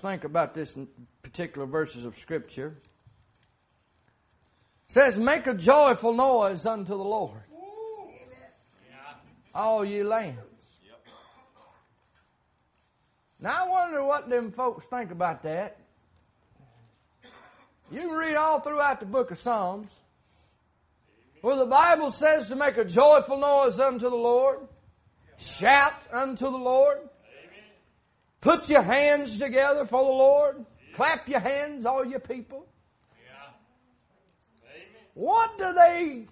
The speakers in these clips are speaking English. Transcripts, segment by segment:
think about this particular verses of Scripture. It says, Make a joyful noise unto the Lord. All ye lands. Now I wonder what them folks think about that. You can read all throughout the book of Psalms where the Bible says to make a joyful noise unto the Lord, shout unto the Lord, put your hands together for the Lord, clap your hands, all you people. What do they.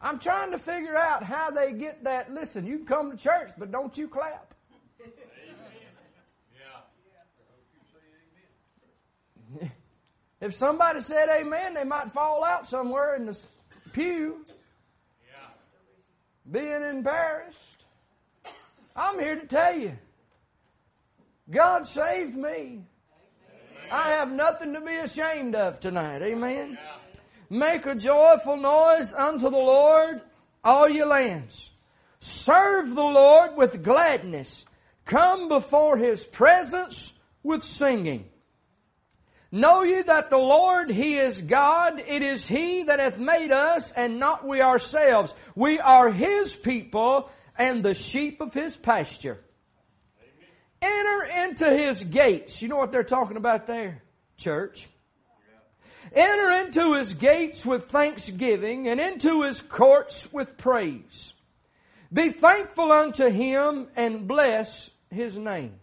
I'm trying to figure out how they get that. Listen, you can come to church, but don't you clap. If somebody said amen, they might fall out somewhere in the pew. Being embarrassed. I'm here to tell you. God saved me. I have nothing to be ashamed of tonight. Amen. Make a joyful noise unto the Lord, all ye lands. Serve the Lord with gladness. Come before his presence with singing. Know ye that the Lord, He is God. It is He that hath made us and not we ourselves. We are His people and the sheep of His pasture. Enter into His gates. You know what they're talking about there, church? Enter into His gates with thanksgiving and into His courts with praise. Be thankful unto Him and bless His name.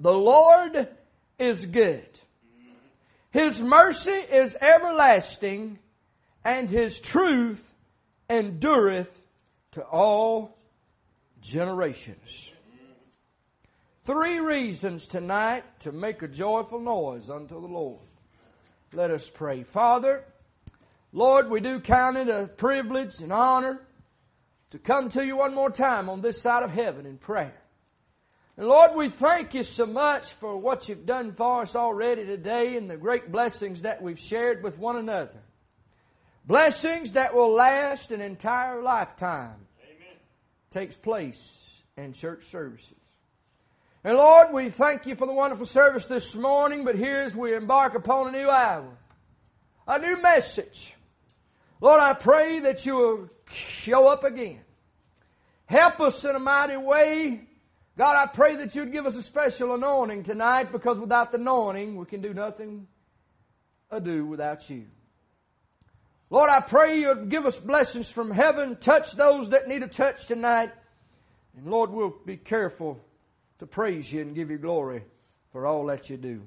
The Lord is good. His mercy is everlasting, and His truth endureth to all generations. Three reasons tonight to make a joyful noise unto the Lord. Let us pray. Father, Lord, we do count it a privilege and honor to come to you one more time on this side of heaven in prayer. And Lord, we thank you so much for what you've done for us already today and the great blessings that we've shared with one another. Blessings that will last an entire lifetime. Amen. Takes place in church services. And Lord, we thank you for the wonderful service this morning, but here as we embark upon a new hour, a new message. Lord, I pray that you will show up again. Help us in a mighty way God, I pray that you'd give us a special anointing tonight because without the anointing, we can do nothing ado without you. Lord, I pray you'd give us blessings from heaven, touch those that need a touch tonight. And Lord, we'll be careful to praise you and give you glory for all that you do.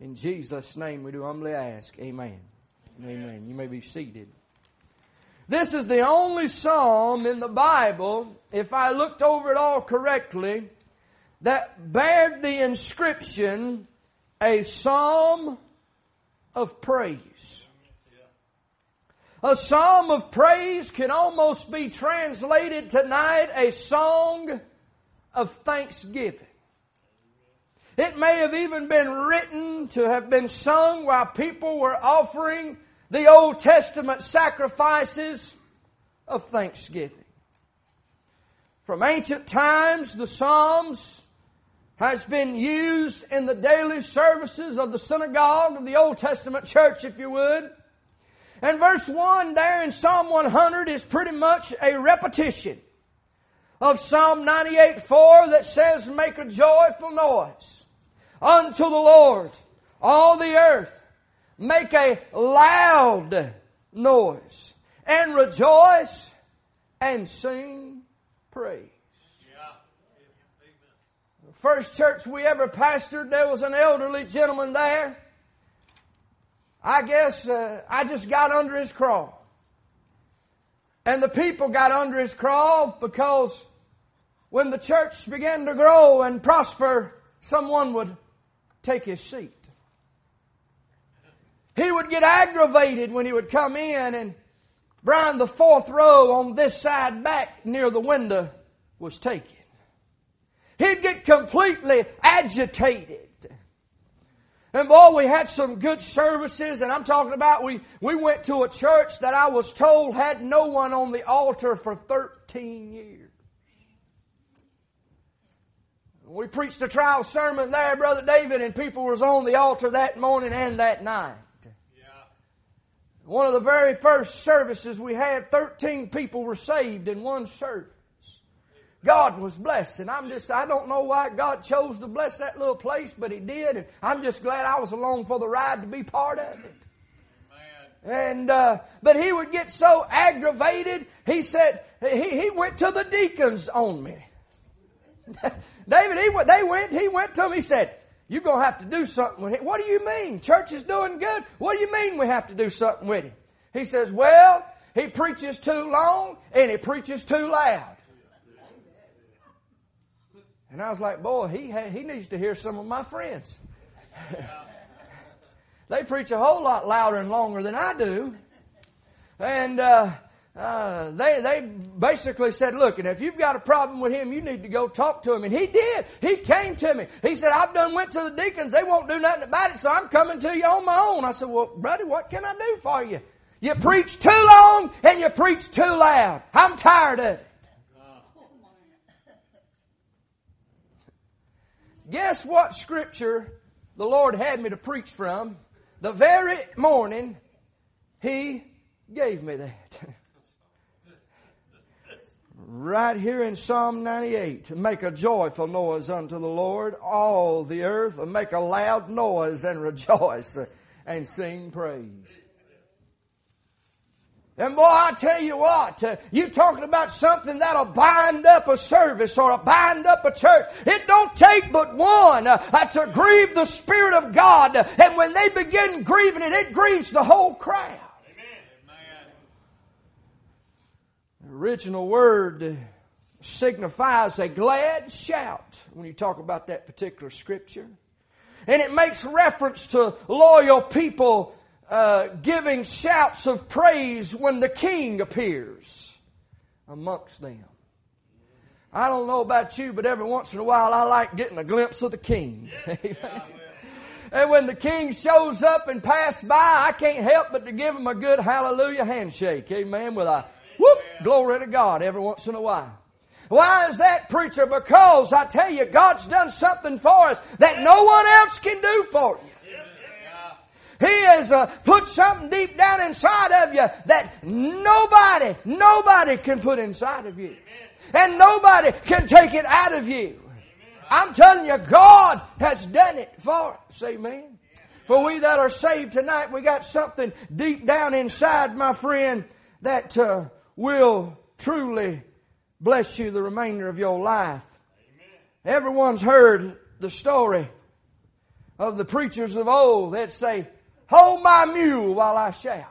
In Jesus' name we do humbly ask. Amen. Amen. Amen. You may be seated. This is the only psalm in the Bible, if I looked over it all correctly, that bared the inscription, a psalm of praise. A psalm of praise can almost be translated tonight a song of thanksgiving. It may have even been written to have been sung while people were offering the Old Testament sacrifices of thanksgiving. From ancient times, the Psalms has been used in the daily services of the synagogue of the Old Testament church, if you would. And verse 1 there in Psalm 100 is pretty much a repetition of Psalm 98 4 that says, Make a joyful noise unto the Lord, all the earth. Make a loud noise and rejoice and sing praise first church we ever pastored, there was an elderly gentleman there. I guess uh, I just got under his crawl. And the people got under his crawl because when the church began to grow and prosper, someone would take his seat. He would get aggravated when he would come in and Brian, the fourth row on this side back near the window was taken. He'd get completely agitated. And boy, we had some good services, and I'm talking about we, we went to a church that I was told had no one on the altar for 13 years. We preached a trial sermon there, Brother David, and people was on the altar that morning and that night. Yeah. One of the very first services we had, 13 people were saved in one service. God was blessed, and I'm just, I don't know why God chose to bless that little place, but He did, and I'm just glad I was along for the ride to be part of it. And uh, but he would get so aggravated. He said he, he went to the deacons on me. David, he went, they went. He went to him. He said, "You're gonna have to do something with him." What do you mean? Church is doing good. What do you mean we have to do something with him? He says, "Well, he preaches too long and he preaches too loud." And I was like, "Boy, he ha- he needs to hear some of my friends." They preach a whole lot louder and longer than I do. And uh, uh, they they basically said, look, and if you've got a problem with him, you need to go talk to him. And he did. He came to me. He said, I've done went to the deacons. They won't do nothing about it, so I'm coming to you on my own. I said, well, buddy, what can I do for you? You preach too long and you preach too loud. I'm tired of it. Guess what scripture the Lord had me to preach from? The very morning he gave me that. right here in Psalm 98. Make a joyful noise unto the Lord, all the earth, and make a loud noise and rejoice and sing praise. And boy, I tell you what, uh, talking about something that'll bind up a service or bind up a church. It don't take but one uh, uh, to grieve the Spirit of God. And when they begin grieving it, it grieves the whole crowd. Amen. The original word signifies a glad shout when you talk about that particular scripture. And it makes reference to loyal people uh, giving shouts of praise when the king appears amongst them. I don't know about you, but every once in a while I like getting a glimpse of the king. and when the king shows up and pass by, I can't help but to give him a good hallelujah handshake. Amen. With a whoop, glory to God every once in a while. Why is that, preacher? Because I tell you, God's done something for us that no one else can do for you. He has uh, put something deep down inside of you that nobody, nobody can put inside of you. And nobody can take it out of you. I'm telling you, God has done it for us. Amen. For we that are saved tonight, we got something deep down inside, my friend, that uh, will truly bless you the remainder of your life. Everyone's heard the story of the preachers of old that say, Hold my mule while I shout.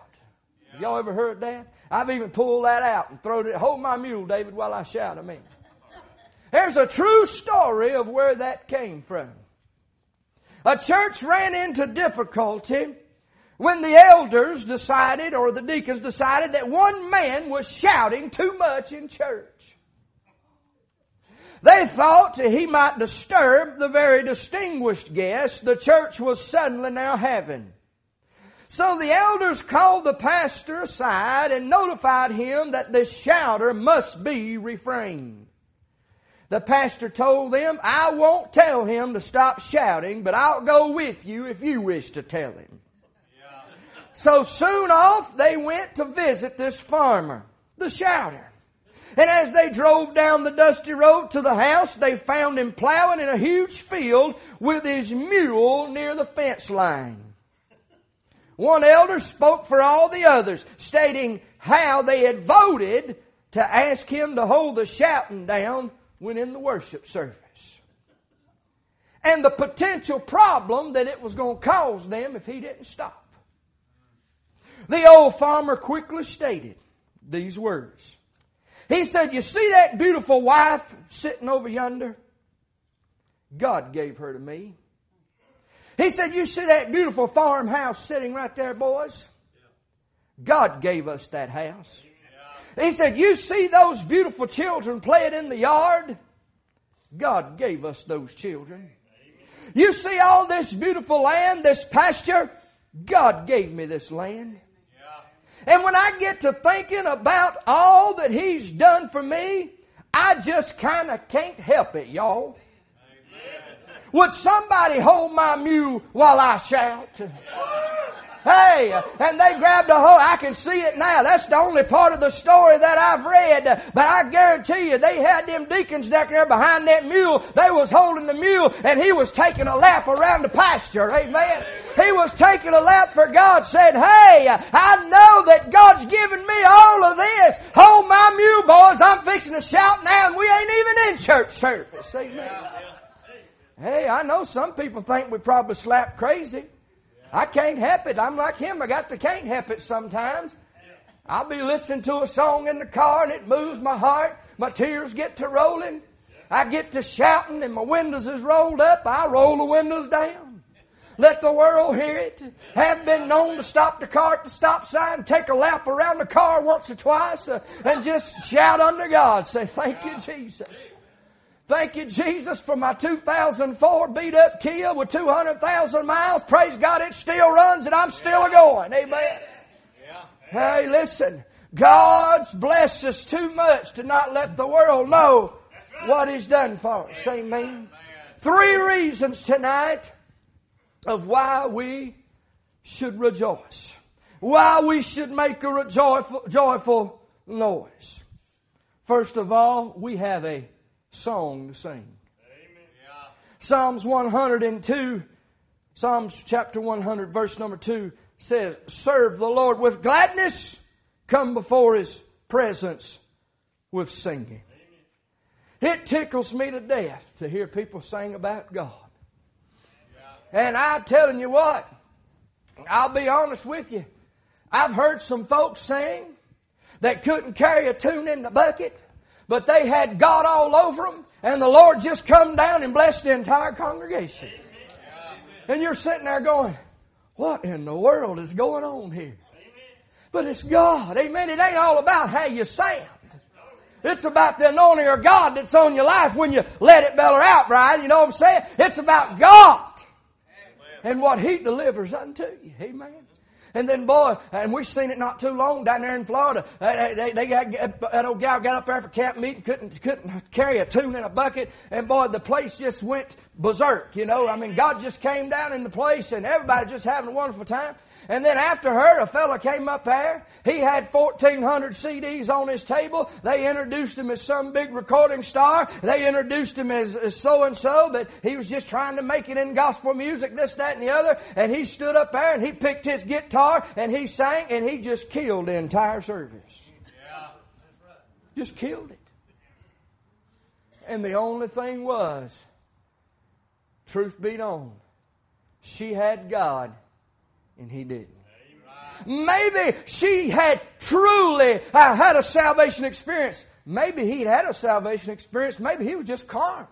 Yeah. Y'all ever heard that? I've even pulled that out and thrown it. Hold my mule, David, while I shout. I mean, there's a true story of where that came from. A church ran into difficulty when the elders decided, or the deacons decided, that one man was shouting too much in church. They thought he might disturb the very distinguished guest the church was suddenly now having. So the elders called the pastor aside and notified him that the shouter must be refrained. The pastor told them, I won't tell him to stop shouting, but I'll go with you if you wish to tell him. So soon off, they went to visit this farmer, the shouter. And as they drove down the dusty road to the house, they found him plowing in a huge field with his mule near the fence line. One elder spoke for all the others, stating how they had voted to ask him to hold the shouting down when in the worship service. And the potential problem that it was going to cause them if he didn't stop. The old farmer quickly stated these words. He said, You see that beautiful wife sitting over yonder? God gave her to me. He said, You see that beautiful farmhouse sitting right there, boys? God gave us that house. He said, You see those beautiful children playing in the yard? God gave us those children. You see all this beautiful land, this pasture? God gave me this land. And when I get to thinking about all that He's done for me, I just kind of can't help it, y'all. Would somebody hold my mule while I shout? Hey, and they grabbed a hold. I can see it now. That's the only part of the story that I've read. But I guarantee you, they had them deacons down there behind that mule. They was holding the mule, and he was taking a lap around the pasture. Amen. He was taking a lap for God, said, Hey, I know that God's given me all of this. Hold my mule, boys. I'm fixing to shout now, and we ain't even in church service. Amen. Hey, I know some people think we probably slap crazy. I can't help it. I'm like him. I got to can't help it sometimes. I'll be listening to a song in the car and it moves my heart. My tears get to rolling. I get to shouting and my windows is rolled up. I roll the windows down. Let the world hear it. Have been known to stop the car at the stop sign, take a lap around the car once or twice, uh, and just shout under God. Say, thank you, Jesus. Thank you, Jesus, for my 2004 beat up Kia with 200,000 miles. Praise God, it still runs and I'm still a going. Amen. Hey, listen. God's blessed us too much to not let the world know what He's done for us. Amen. Three reasons tonight of why we should rejoice. Why we should make a joyful, joyful noise. First of all, we have a song to sing. Yeah. Psalms 102, Psalms chapter 100, verse number 2 says, Serve the Lord with gladness, come before His presence with singing. Amen. It tickles me to death to hear people sing about God. Yeah. And I'm telling you what, I'll be honest with you. I've heard some folks sing that couldn't carry a tune in the bucket but they had God all over them, and the Lord just come down and blessed the entire congregation. And you're sitting there going, what in the world is going on here? But it's God. Amen. It ain't all about how you sound. It's about the anointing of God that's on your life when you let it bellow out, Brian. You know what I'm saying? It's about God and what He delivers unto you. Amen. And then, boy, and we've seen it not too long down there in Florida. They, they, they got, that old gal got up there for camp meeting, couldn't, couldn't carry a tune in a bucket. And boy, the place just went berserk, you know. I mean, God just came down in the place and everybody just having a wonderful time. And then after her, a fella came up there. He had 1,400 CDs on his table. They introduced him as some big recording star. They introduced him as, so and so, but he was just trying to make it in gospel music, this, that, and the other. And he stood up there and he picked his guitar and he sang and he just killed the entire service. Yeah. Just killed it. And the only thing was, truth be known, she had God and he didn't. Maybe she had truly uh, had a salvation experience. Maybe he'd had a salvation experience. Maybe he was just carnal.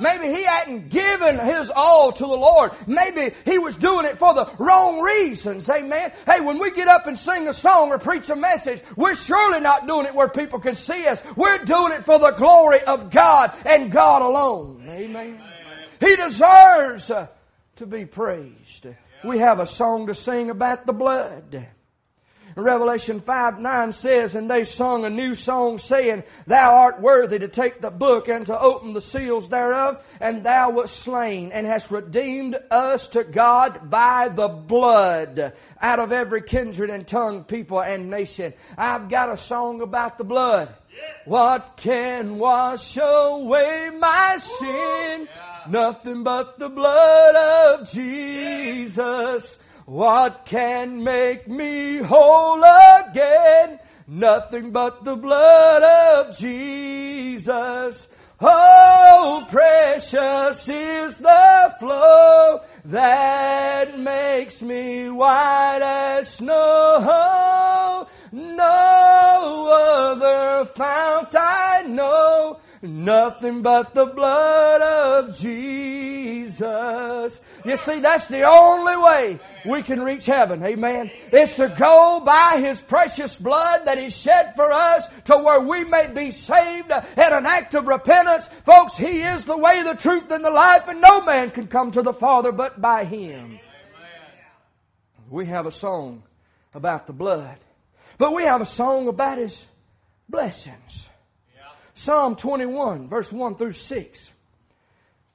Maybe he hadn't given his all to the Lord. Maybe he was doing it for the wrong reasons. Amen. Hey, when we get up and sing a song or preach a message, we're surely not doing it where people can see us. We're doing it for the glory of God and God alone. Amen. He deserves uh, to be praised we have a song to sing about the blood. Revelation 5 9 says, And they sung a new song, saying, Thou art worthy to take the book and to open the seals thereof, and thou wast slain, and hast redeemed us to God by the blood out of every kindred and tongue, people, and nation. I've got a song about the blood. What can wash away my sin? Nothing but the blood of Jesus. What can make me whole again? Nothing but the blood of Jesus. Oh, precious is the flow that makes me white as snow. No other fount I know Nothing but the blood of Jesus. You see, that's the only way we can reach heaven. Amen. It's to go by His precious blood that He shed for us to where we may be saved at an act of repentance. Folks, He is the way, the truth, and the life, and no man can come to the Father but by Him. We have a song about the blood, but we have a song about His blessings. Psalm 21, verse 1 through 6.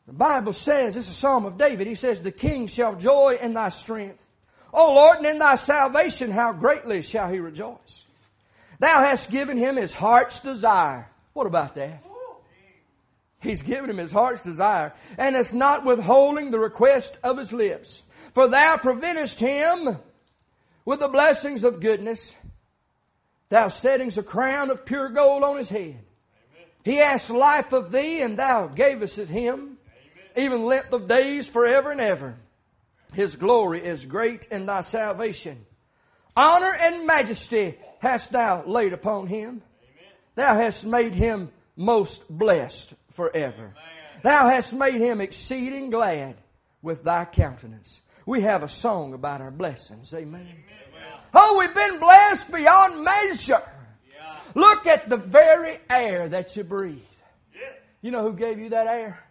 The Bible says, this is a Psalm of David, he says, The king shall joy in thy strength. O Lord, and in thy salvation how greatly shall he rejoice. Thou hast given him his heart's desire. What about that? He's given him his heart's desire, and it's not withholding the request of his lips. For thou preventest him with the blessings of goodness. Thou settings a crown of pure gold on his head. He asked life of thee, and thou gavest it him, even length of days forever and ever. His glory is great in thy salvation. Honor and majesty hast thou laid upon him. Thou hast made him most blessed forever. Thou hast made him exceeding glad with thy countenance. We have a song about our blessings. Amen. Amen. Oh, we've been blessed beyond measure. Look at the very air that you breathe. You know who gave you that air?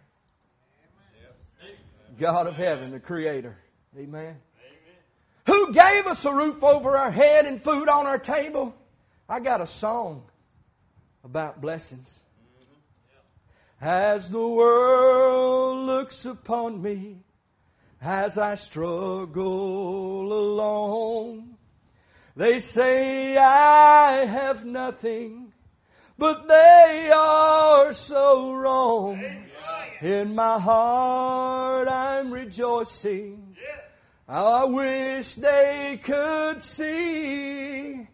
God of heaven, the Creator. Amen. Who gave us a roof over our head and food on our table? I got a song about blessings. Mm-hmm. As the world looks upon me, as I struggle alone, they say I have nothing, but they are so wrong. In my heart I'm rejoicing. I wish they could see.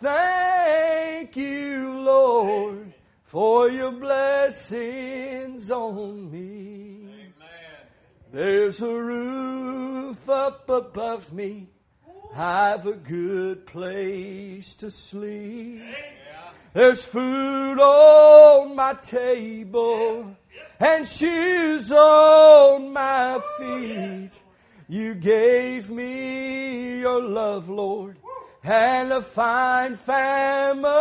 Thank you, Lord for your blessings on me. There's a roof up above me. I've a good place to sleep. There's food on my table and shoes on my feet. You gave me your love, Lord, and a fine family.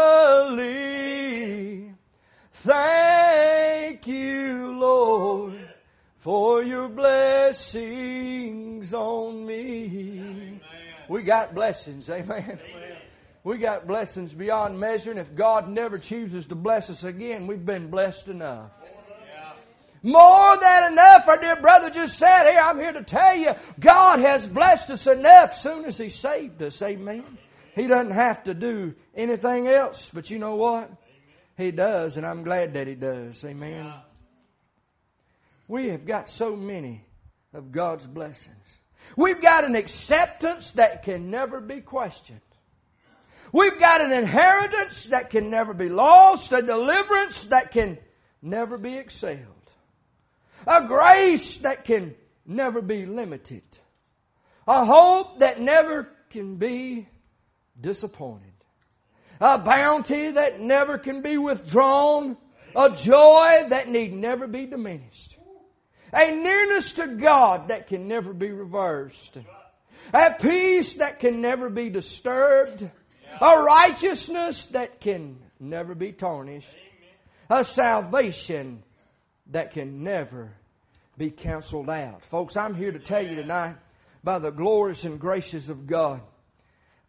Thank you, Lord, for your blessings on me. We got blessings, amen. amen. We got blessings beyond measure, and if God never chooses to bless us again, we've been blessed enough. More than enough, our dear brother just said here, I'm here to tell you, God has blessed us enough soon as He saved us. Amen. He doesn't have to do anything else, but you know what? He does, and I'm glad that He does. Amen. Yeah. We have got so many of God's blessings. We've got an acceptance that can never be questioned. We've got an inheritance that can never be lost, a deliverance that can never be excelled, a grace that can never be limited, a hope that never can be disappointed. A bounty that never can be withdrawn, a joy that need never be diminished, a nearness to God that can never be reversed, a peace that can never be disturbed, a righteousness that can never be tarnished, a salvation that can never be canceled out. Folks, I'm here to tell you tonight by the glories and graces of God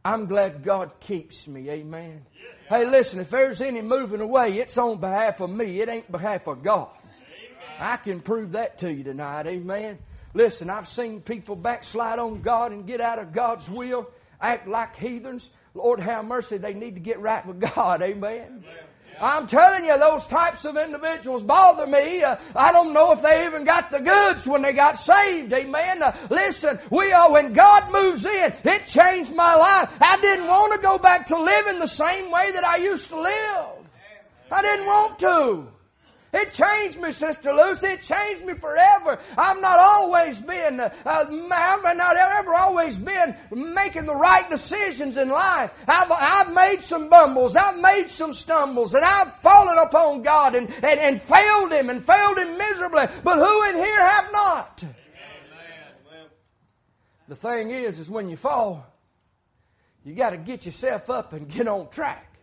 I'm glad God keeps me. Amen. Hey, listen, if there's any moving away, it's on behalf of me. It ain't behalf of God. I can prove that to you tonight. Amen. Listen, I've seen people backslide on God and get out of God's will, act like heathens. Lord, have mercy. They need to get right with God. Amen. Amen. I'm telling you, those types of individuals bother me. Uh, I don't know if they even got the goods when they got saved. Amen. Uh, listen, we are, when God moves in, it changed my life. I didn't want to go back to living the same way that I used to live. I didn't want to. It changed me, Sister Lucy. It changed me forever. I've not always been, uh, I've not ever always been making the right decisions in life. I've, I've made some bumbles. I've made some stumbles. And I've fallen upon God and, and, and failed Him and failed Him miserably. But who in here have not? Amen. The thing is, is when you fall, you got to get yourself up and get on track.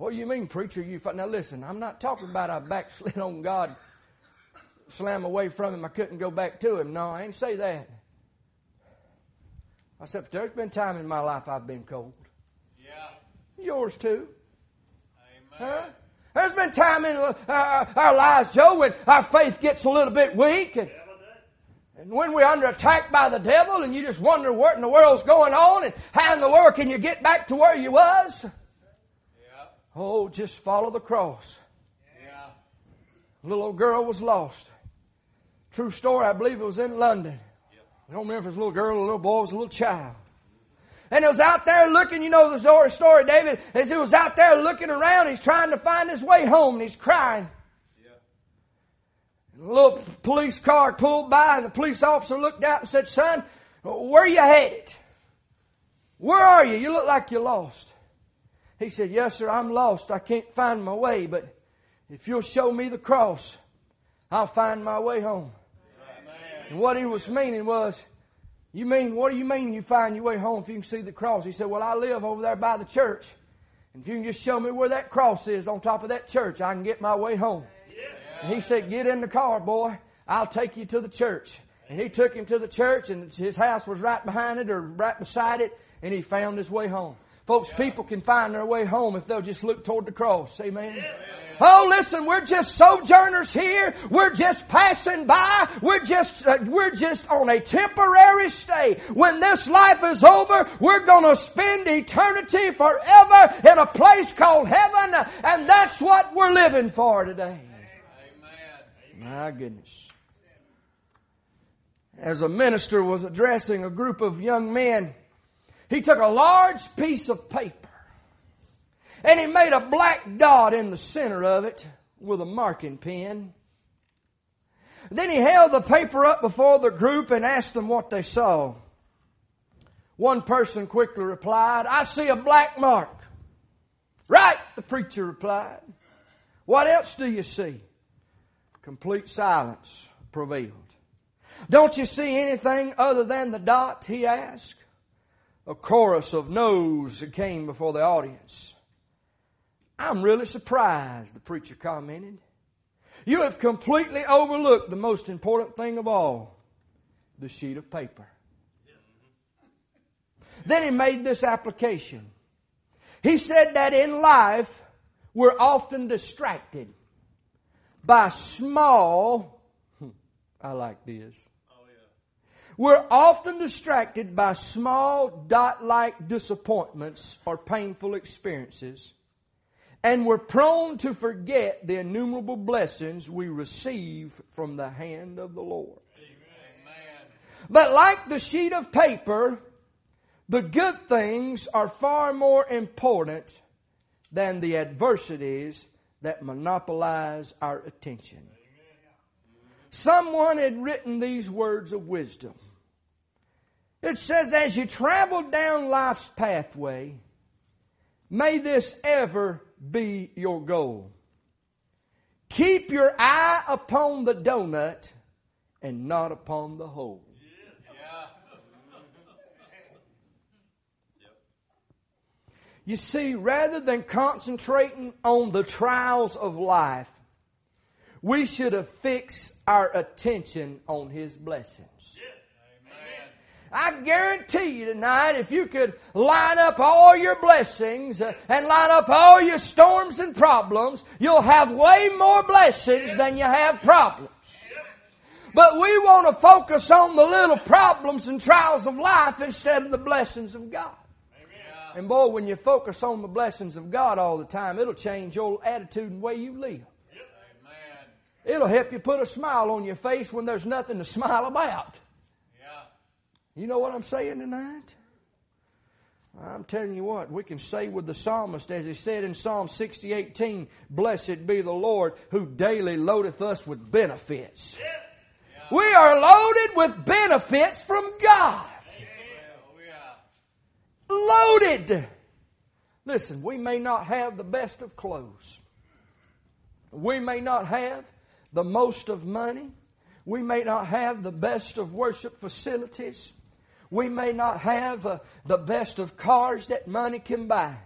What do you mean, preacher? You now listen. I'm not talking about I backslid on God, slam away from Him. I couldn't go back to Him. No, I ain't say that. I said, there's been time in my life I've been cold. Yeah. Yours too. Amen. Huh? There's been time in uh, our lives, Joe, when our faith gets a little bit weak and, and when we're under attack by the devil and you just wonder what in the world's going on and how in the world can you get back to where you was. Oh, just follow the cross. Yeah. Little old girl was lost. True story, I believe it was in London. Yep. I don't remember if it was a little girl or a little boy, it was a little child. And he was out there looking, you know the story, story, David, as he was out there looking around, he's trying to find his way home and he's crying. Yeah. A little police car pulled by and the police officer looked out and said, son, where are you headed? Where are you? You look like you're lost. He said, yes sir, I'm lost. I can't find my way, but if you'll show me the cross, I'll find my way home. Amen. And what he was meaning was, you mean, what do you mean you find your way home if you can see the cross? He said, Well, I live over there by the church. And if you can just show me where that cross is on top of that church, I can get my way home. And he said, Get in the car, boy. I'll take you to the church. And he took him to the church, and his house was right behind it or right beside it, and he found his way home. Folks, people can find their way home if they'll just look toward the cross. Amen. Oh, listen, we're just sojourners here. We're just passing by. We're just, uh, we're just on a temporary stay. When this life is over, we're gonna spend eternity forever in a place called heaven, and that's what we're living for today. Amen. My goodness. As a minister was addressing a group of young men, he took a large piece of paper and he made a black dot in the center of it with a marking pen. Then he held the paper up before the group and asked them what they saw. One person quickly replied, I see a black mark. Right, the preacher replied. What else do you see? Complete silence prevailed. Don't you see anything other than the dot? He asked. A chorus of no's came before the audience. I'm really surprised, the preacher commented. You have completely overlooked the most important thing of all the sheet of paper. Then he made this application. He said that in life, we're often distracted by small, hmm, I like this. We're often distracted by small dot like disappointments or painful experiences and we're prone to forget the innumerable blessings we receive from the hand of the Lord. Amen. But like the sheet of paper, the good things are far more important than the adversities that monopolize our attention. Someone had written these words of wisdom. It says, as you travel down life's pathway, may this ever be your goal. Keep your eye upon the donut and not upon the hole. You see, rather than concentrating on the trials of life, we should fixed our attention on His blessings. I guarantee you tonight, if you could line up all your blessings uh, and line up all your storms and problems, you'll have way more blessings than you have problems. But we want to focus on the little problems and trials of life instead of the blessings of God. And boy, when you focus on the blessings of God all the time, it'll change your attitude and way you live. It'll help you put a smile on your face when there's nothing to smile about. You know what I'm saying tonight? I'm telling you what, we can say with the psalmist, as he said in Psalm 60:18, "Blessed be the Lord who daily loadeth us with benefits." Yeah. Yeah. We are loaded with benefits from God. Loaded. Listen, we may not have the best of clothes. We may not have the most of money. We may not have the best of worship facilities. We may not have uh, the best of cars that money can buy.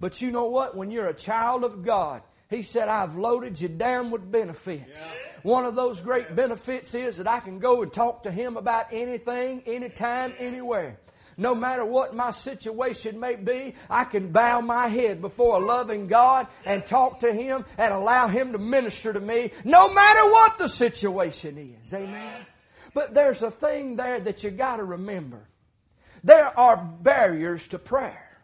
But you know what? When you're a child of God, He said, I've loaded you down with benefits. Yeah. One of those great benefits is that I can go and talk to Him about anything, anytime, anywhere. No matter what my situation may be, I can bow my head before a loving God and talk to Him and allow Him to minister to me, no matter what the situation is. Amen. But there's a thing there that you gotta remember. There are barriers to prayer.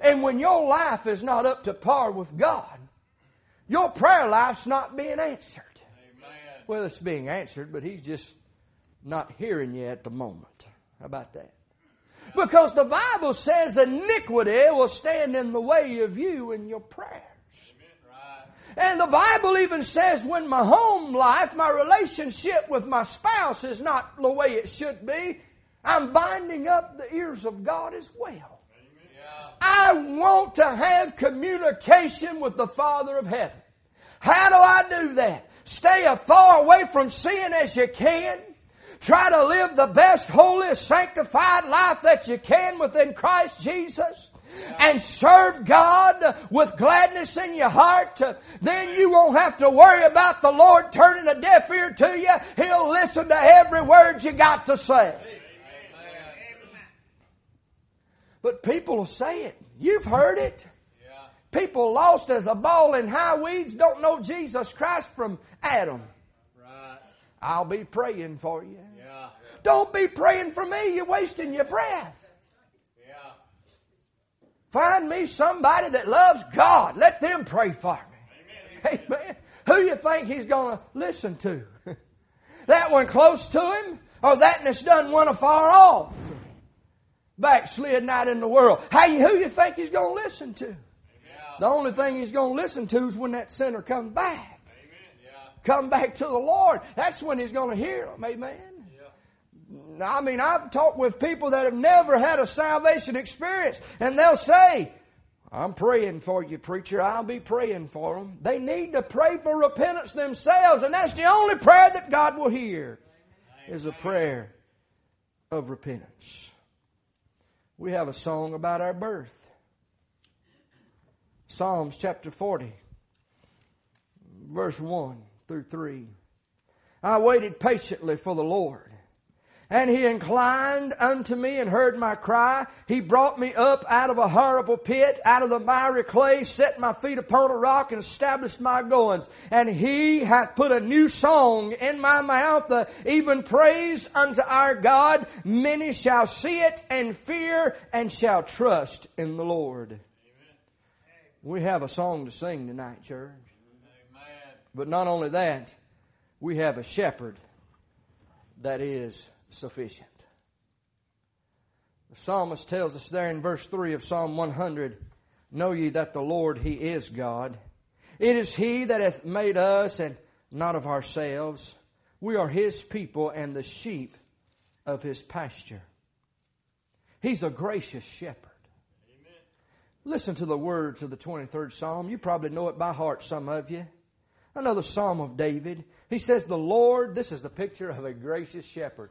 And when your life is not up to par with God, your prayer life's not being answered. Amen. Well, it's being answered, but He's just not hearing you at the moment. How about that? Because the Bible says iniquity will stand in the way of you and your prayers. And the Bible even says when my home life, my relationship with my spouse is not the way it should be, I'm binding up the ears of God as well. I want to have communication with the Father of heaven. How do I do that? Stay as far away from sin as you can. Try to live the best, holiest, sanctified life that you can within Christ Jesus and serve God with gladness in your heart, then you won't have to worry about the Lord turning a deaf ear to you. He'll listen to every word you got to say. But people will say it. You've heard it. People lost as a ball in high weeds don't know Jesus Christ from Adam. I'll be praying for you. Yeah. Don't be praying for me. You're wasting your breath. Find me somebody that loves God. Let them pray for me. Amen. Amen. Who you think he's going to listen to? that one close to him, or that that's done one afar off? Backslid out in the world. How you, who you think he's going to listen to? The only thing he's going to listen to is when that sinner comes back. Yeah. Come back to the Lord. That's when he's going to hear them. Amen. Yeah. I mean, I've talked with people that have never had a salvation experience, and they'll say, I'm praying for you, preacher. I'll be praying for them. They need to pray for repentance themselves, and that's the only prayer that God will hear is a prayer of repentance. We have a song about our birth. Psalms chapter 40, verse 1 through 3. I waited patiently for the Lord. And he inclined unto me and heard my cry. He brought me up out of a horrible pit, out of the miry clay, set my feet upon a rock, and established my goings. And he hath put a new song in my mouth, uh, even praise unto our God. Many shall see it and fear and shall trust in the Lord. We have a song to sing tonight, church. Amen. But not only that, we have a shepherd that is sufficient. The psalmist tells us there in verse 3 of Psalm 100 Know ye that the Lord, He is God. It is He that hath made us and not of ourselves. We are His people and the sheep of His pasture. He's a gracious shepherd. Listen to the words of the 23rd Psalm. You probably know it by heart, some of you. Another Psalm of David. He says, The Lord, this is the picture of a gracious shepherd.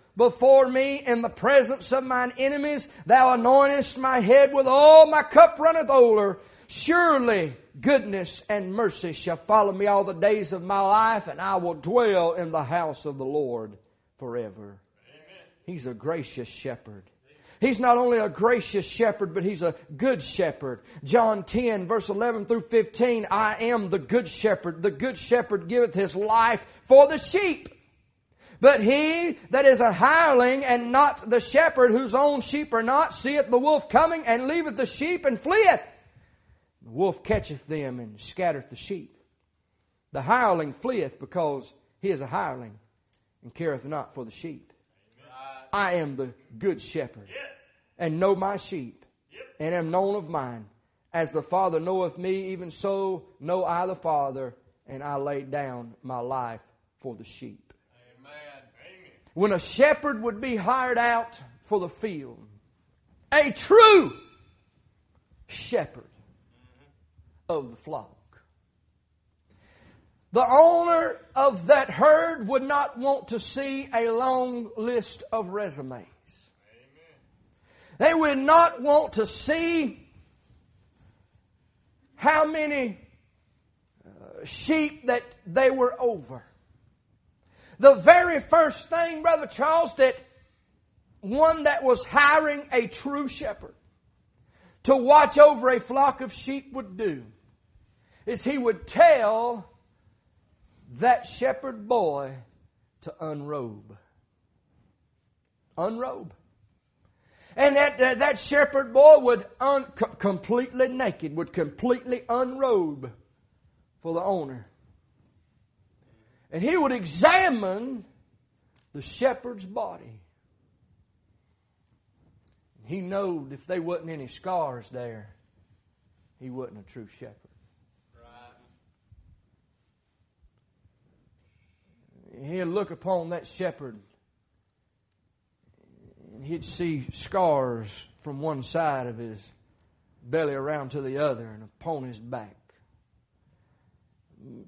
before me in the presence of mine enemies. Thou anointest my head with oil, my cup runneth over. Surely goodness and mercy shall follow me all the days of my life, and I will dwell in the house of the Lord forever. He's a gracious shepherd. He's not only a gracious shepherd, but he's a good shepherd. John 10 verse 11 through 15, I am the good shepherd. The good shepherd giveth his life for the sheep. But he that is a hireling and not the shepherd whose own sheep are not, seeth the wolf coming and leaveth the sheep and fleeth. The wolf catcheth them and scattereth the sheep. The hireling fleeth because he is a hireling and careth not for the sheep. I am the good shepherd and know my sheep and am known of mine. As the Father knoweth me, even so know I the Father, and I lay down my life for the sheep. When a shepherd would be hired out for the field, a true shepherd of the flock. The owner of that herd would not want to see a long list of resumes. They would not want to see how many uh, sheep that they were over. The very first thing, Brother Charles, that one that was hiring a true shepherd to watch over a flock of sheep would do is he would tell that shepherd boy to unrobe. Unrobe. And that, uh, that shepherd boy would un, completely naked, would completely unrobe for the owner. And he would examine the shepherd's body. He knowed if there wasn't any scars there, he wasn't a true shepherd. He'd look upon that shepherd and he'd see scars from one side of his belly around to the other and upon his back.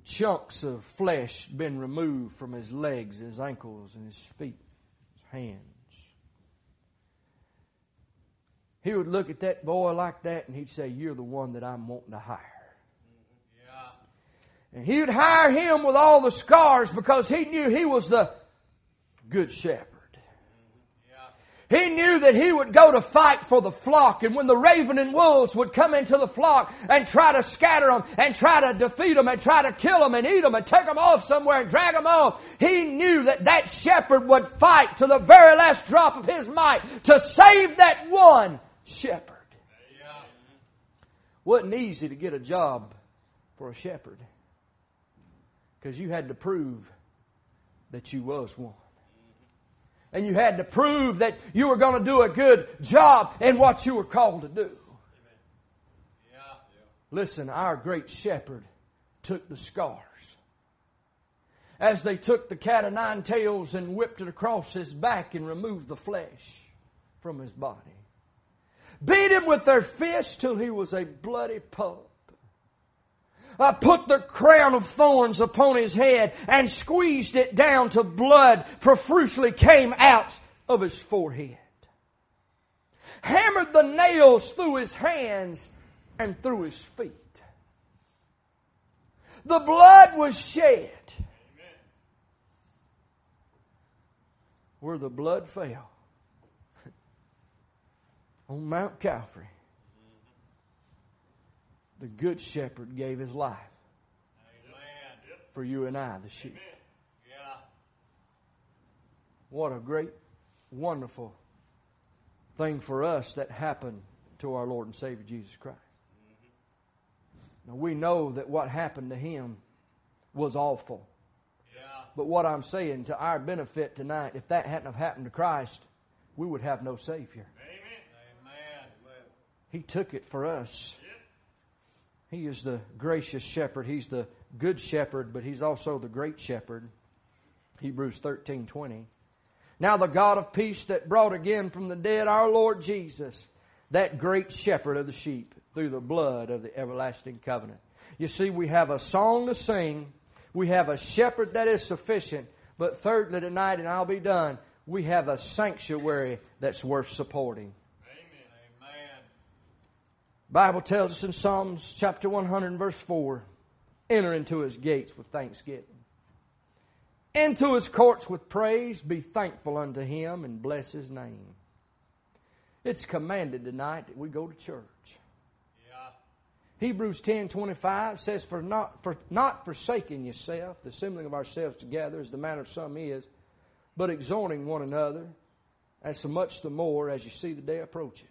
Chunks of flesh been removed from his legs, his ankles, and his feet, his hands. He would look at that boy like that and he'd say, You're the one that I'm wanting to hire. Yeah. And he would hire him with all the scars because he knew he was the good shepherd. He knew that he would go to fight for the flock, and when the raven and wolves would come into the flock and try to scatter them, and try to defeat them, and try to kill them, and eat them, and take them off somewhere, and drag them off, he knew that that shepherd would fight to the very last drop of his might to save that one shepherd. Wasn't easy to get a job for a shepherd because you had to prove that you was one. And you had to prove that you were going to do a good job in what you were called to do. Listen, our great shepherd took the scars. As they took the cat o' nine tails and whipped it across his back and removed the flesh from his body. Beat him with their fists till he was a bloody pulp uh, put the crown of thorns upon his head and squeezed it down to blood profusely came out of his forehead. Hammered the nails through his hands and through his feet. The blood was shed. Where the blood fell on Mount Calvary the good shepherd gave his life Amen. for you and I, the sheep. Yeah. What a great, wonderful thing for us that happened to our Lord and Savior Jesus Christ. Mm-hmm. Now we know that what happened to him was awful. Yeah. But what I'm saying to our benefit tonight, if that hadn't have happened to Christ, we would have no Savior. Amen. Amen. He took it for us. He is the gracious shepherd. He's the good shepherd, but he's also the great shepherd. Hebrews 13 20. Now the God of peace that brought again from the dead our Lord Jesus, that great shepherd of the sheep, through the blood of the everlasting covenant. You see, we have a song to sing. We have a shepherd that is sufficient. But thirdly, tonight, and I'll be done, we have a sanctuary that's worth supporting. Bible tells us in Psalms chapter 100 verse 4, enter into his gates with thanksgiving. Into his courts with praise, be thankful unto him and bless his name. It's commanded tonight that we go to church. Yeah. Hebrews 10 25 says, For not, for not forsaking yourself, the assembling of ourselves together, as the manner of some is, but exhorting one another, as so much the more as you see the day approaching.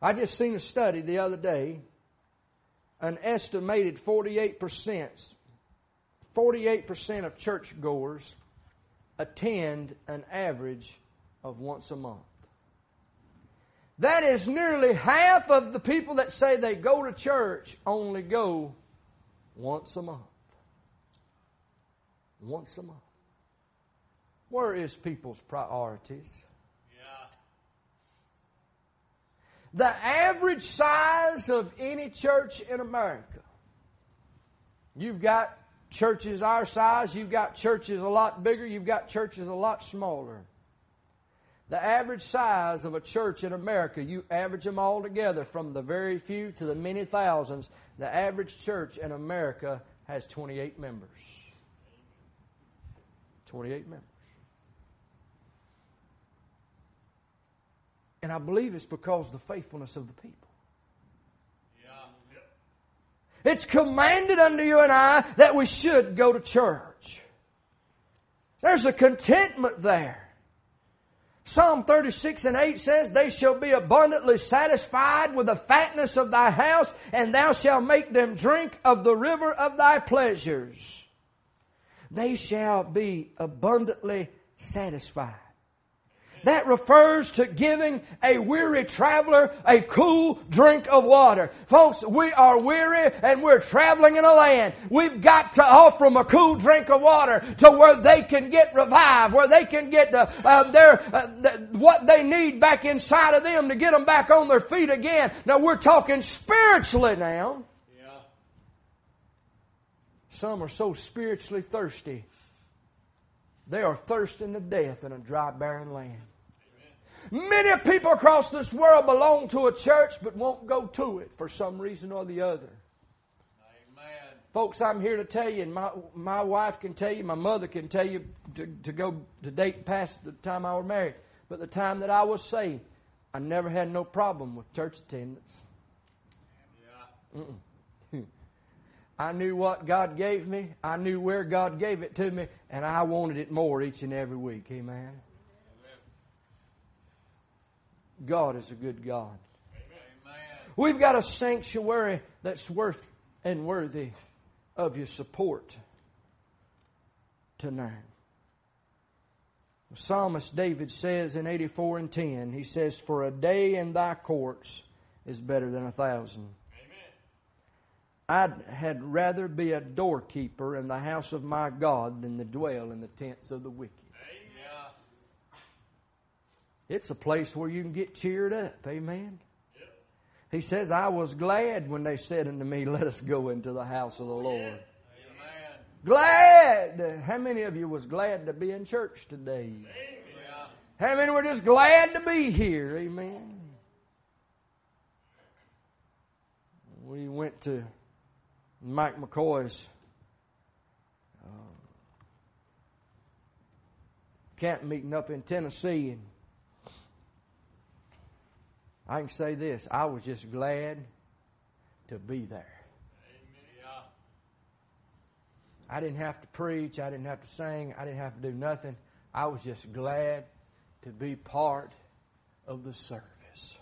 I just seen a study the other day. An estimated 48%, 48% of churchgoers attend an average of once a month. That is nearly half of the people that say they go to church only go once a month. Once a month. Where is people's priorities? The average size of any church in America. You've got churches our size, you've got churches a lot bigger, you've got churches a lot smaller. The average size of a church in America, you average them all together from the very few to the many thousands, the average church in America has 28 members. 28 members. And I believe it's because of the faithfulness of the people. It's commanded unto you and I that we should go to church. There's a contentment there. Psalm 36 and 8 says, They shall be abundantly satisfied with the fatness of thy house, and thou shalt make them drink of the river of thy pleasures. They shall be abundantly satisfied. That refers to giving a weary traveler a cool drink of water. Folks, we are weary and we're traveling in a land. We've got to offer them a cool drink of water to where they can get revived, where they can get uh, uh, their, uh, what they need back inside of them to get them back on their feet again. Now we're talking spiritually now. Yeah. Some are so spiritually thirsty. They are thirsting to death in a dry, barren land. Many people across this world belong to a church but won't go to it for some reason or the other. Amen. Folks, I'm here to tell you, and my, my wife can tell you, my mother can tell you to, to go to date past the time I was married. But the time that I was saved, I never had no problem with church attendance. Yeah. I knew what God gave me. I knew where God gave it to me, and I wanted it more each and every week. Amen. God is a good God. Amen. We've got a sanctuary that's worth and worthy of your support tonight. The psalmist David says in 84 and 10, he says, For a day in thy courts is better than a thousand. I had rather be a doorkeeper in the house of my God than to dwell in the tents of the wicked. It's a place where you can get cheered up. Amen. Yep. He says, I was glad when they said unto me, Let us go into the house of the Lord. Amen. Glad. How many of you was glad to be in church today? Amen. How many were just glad to be here? Amen. We went to Mike McCoy's uh, camp meeting up in Tennessee, and I can say this I was just glad to be there. I didn't have to preach, I didn't have to sing, I didn't have to do nothing. I was just glad to be part of the service.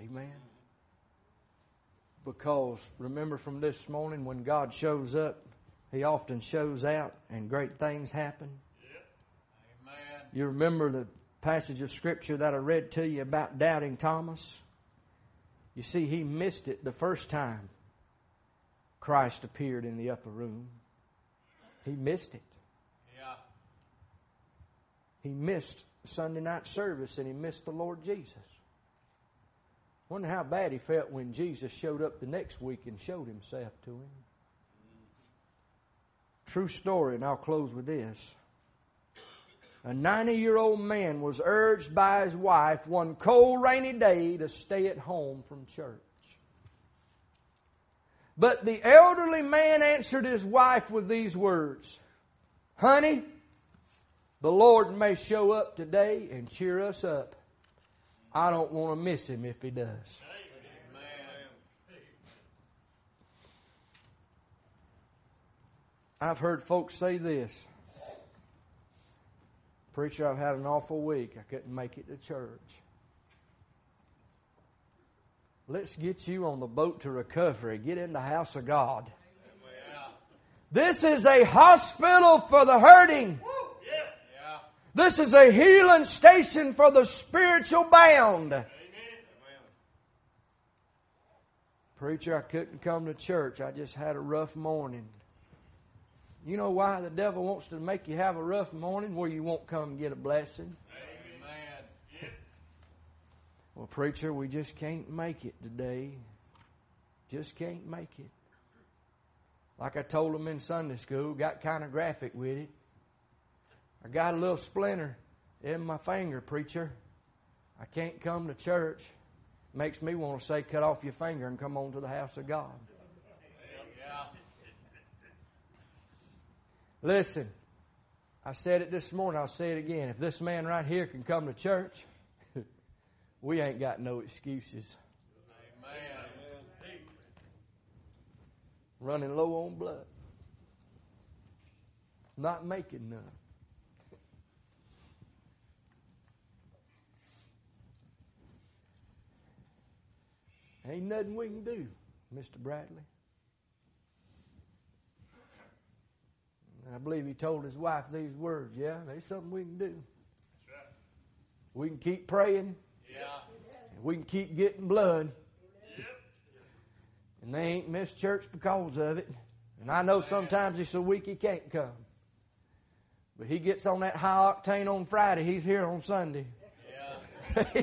Amen. Because remember from this morning, when God shows up, He often shows out and great things happen. Yep. Amen. You remember the passage of Scripture that I read to you about doubting Thomas? You see, he missed it the first time Christ appeared in the upper room. He missed it. Yeah. He missed Sunday night service and he missed the Lord Jesus. Wonder how bad he felt when Jesus showed up the next week and showed himself to him. Mm-hmm. True story, and I'll close with this. A 90 year old man was urged by his wife one cold, rainy day to stay at home from church. But the elderly man answered his wife with these words Honey, the Lord may show up today and cheer us up. I don't want to miss him if he does. I've heard folks say this Preacher, I've had an awful week. I couldn't make it to church. Let's get you on the boat to recovery. Get in the house of God. This is a hospital for the hurting. This is a healing station for the spiritual bound. Preacher, I couldn't come to church. I just had a rough morning. You know why the devil wants to make you have a rough morning where you won't come and get a blessing? Amen. Well, preacher, we just can't make it today. Just can't make it. Like I told them in Sunday school, got kind of graphic with it. I got a little splinter in my finger, preacher. I can't come to church. Makes me want to say, cut off your finger and come on to the house of God. Listen, I said it this morning, I'll say it again. If this man right here can come to church, we ain't got no excuses. Amen. Running low on blood. Not making none. Ain't nothing we can do, Mr. Bradley. I believe he told his wife these words. Yeah, there's something we can do. That's right. We can keep praying. Yeah. We can keep getting blood. Yep. And they ain't missed church because of it. And I know sometimes he's so weak he can't come. But he gets on that high octane on Friday. He's here on Sunday. Yeah.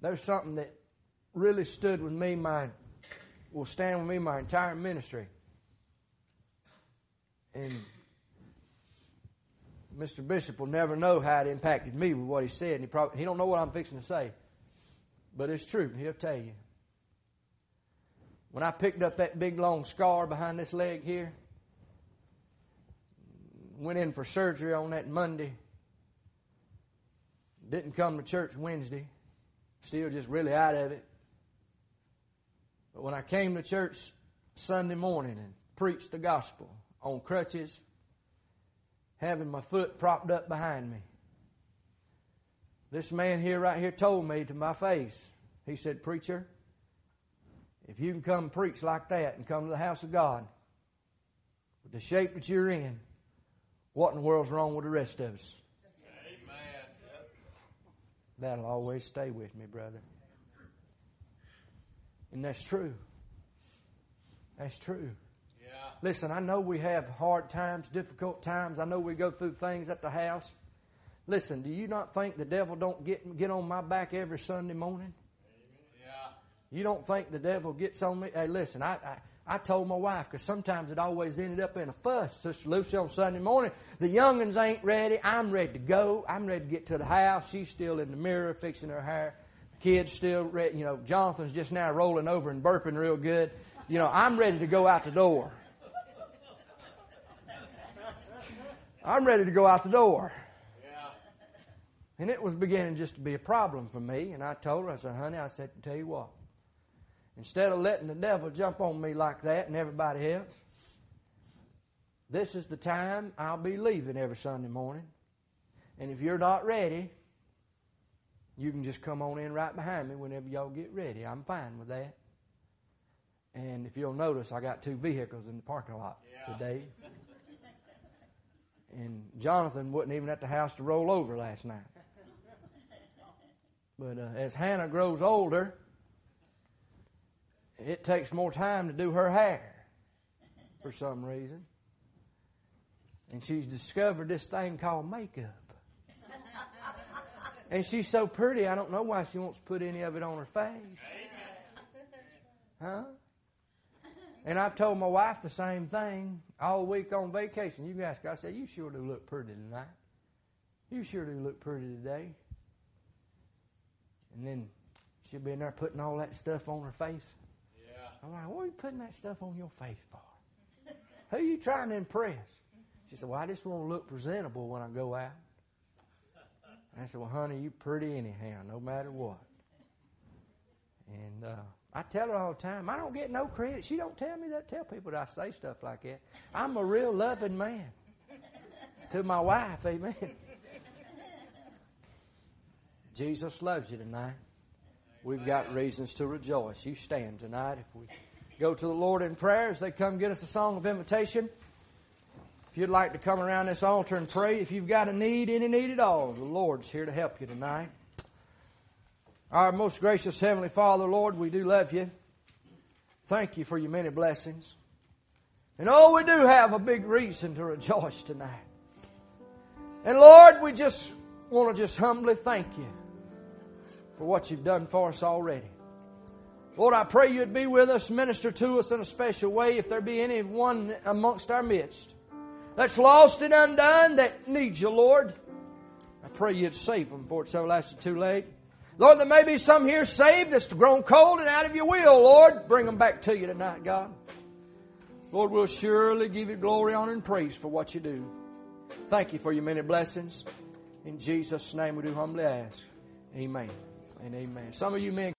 There's something that really stood with me, my will stand with me my entire ministry. And Mr. Bishop will never know how it impacted me with what he said. And he probably he don't know what I'm fixing to say. But it's true. He'll tell you. When I picked up that big long scar behind this leg here, went in for surgery on that Monday, didn't come to church Wednesday, Still just really out of it. But when I came to church Sunday morning and preached the gospel on crutches, having my foot propped up behind me, this man here, right here, told me to my face, he said, Preacher, if you can come preach like that and come to the house of God with the shape that you're in, what in the world's wrong with the rest of us? Amen. That'll always stay with me, brother. And that's true. That's true. Yeah. Listen, I know we have hard times, difficult times. I know we go through things at the house. Listen, do you not think the devil don't get get on my back every Sunday morning? Yeah. You don't think the devil gets on me? Hey, listen, I, I I told my wife, because sometimes it always ended up in a fuss. Sister Lucy on Sunday morning, the youngins ain't ready. I'm ready to go. I'm ready to get to the house. She's still in the mirror fixing her hair. Kids still ready. You know, Jonathan's just now rolling over and burping real good. You know, I'm ready to go out the door. I'm ready to go out the door. And it was beginning just to be a problem for me. And I told her, I said, honey, I said, tell you what, Instead of letting the devil jump on me like that and everybody else, this is the time I'll be leaving every Sunday morning. And if you're not ready, you can just come on in right behind me whenever y'all get ready. I'm fine with that. And if you'll notice, I got two vehicles in the parking lot yeah. today. and Jonathan wasn't even at the house to roll over last night. But uh, as Hannah grows older, it takes more time to do her hair for some reason. And she's discovered this thing called makeup. And she's so pretty, I don't know why she wants to put any of it on her face. Huh? And I've told my wife the same thing all week on vacation. You can ask her, I said, You sure do look pretty tonight. You sure do look pretty today. And then she'll be in there putting all that stuff on her face. Yeah. I'm like, what are you putting that stuff on your face for? Who are you trying to impress? She said, well, I just want to look presentable when I go out. I said, well, honey, you're pretty anyhow, no matter what. And uh, I tell her all the time, I don't get no credit. She don't tell me that. Tell people that I say stuff like that. I'm a real loving man to my wife. Amen. Jesus loves you tonight. We've got reasons to rejoice. You stand tonight. If we go to the Lord in prayer as they come get us a song of invitation. If you'd like to come around this altar and pray, if you've got a need, any need at all, the Lord's here to help you tonight. Our most gracious Heavenly Father, Lord, we do love you. Thank you for your many blessings. And oh, we do have a big reason to rejoice tonight. And Lord, we just want to just humbly thank you for what you've done for us already. Lord, I pray you'd be with us, minister to us in a special way if there be anyone amongst our midst that's lost and undone that needs you, Lord. I pray you'd save them before it's everlasting too late. Lord, there may be some here saved that's grown cold and out of your will, Lord. Bring them back to you tonight, God. Lord, we'll surely give you glory, honor, and praise for what you do. Thank you for your many blessings. In Jesus' name we do humbly ask. Amen and amen. Some of you men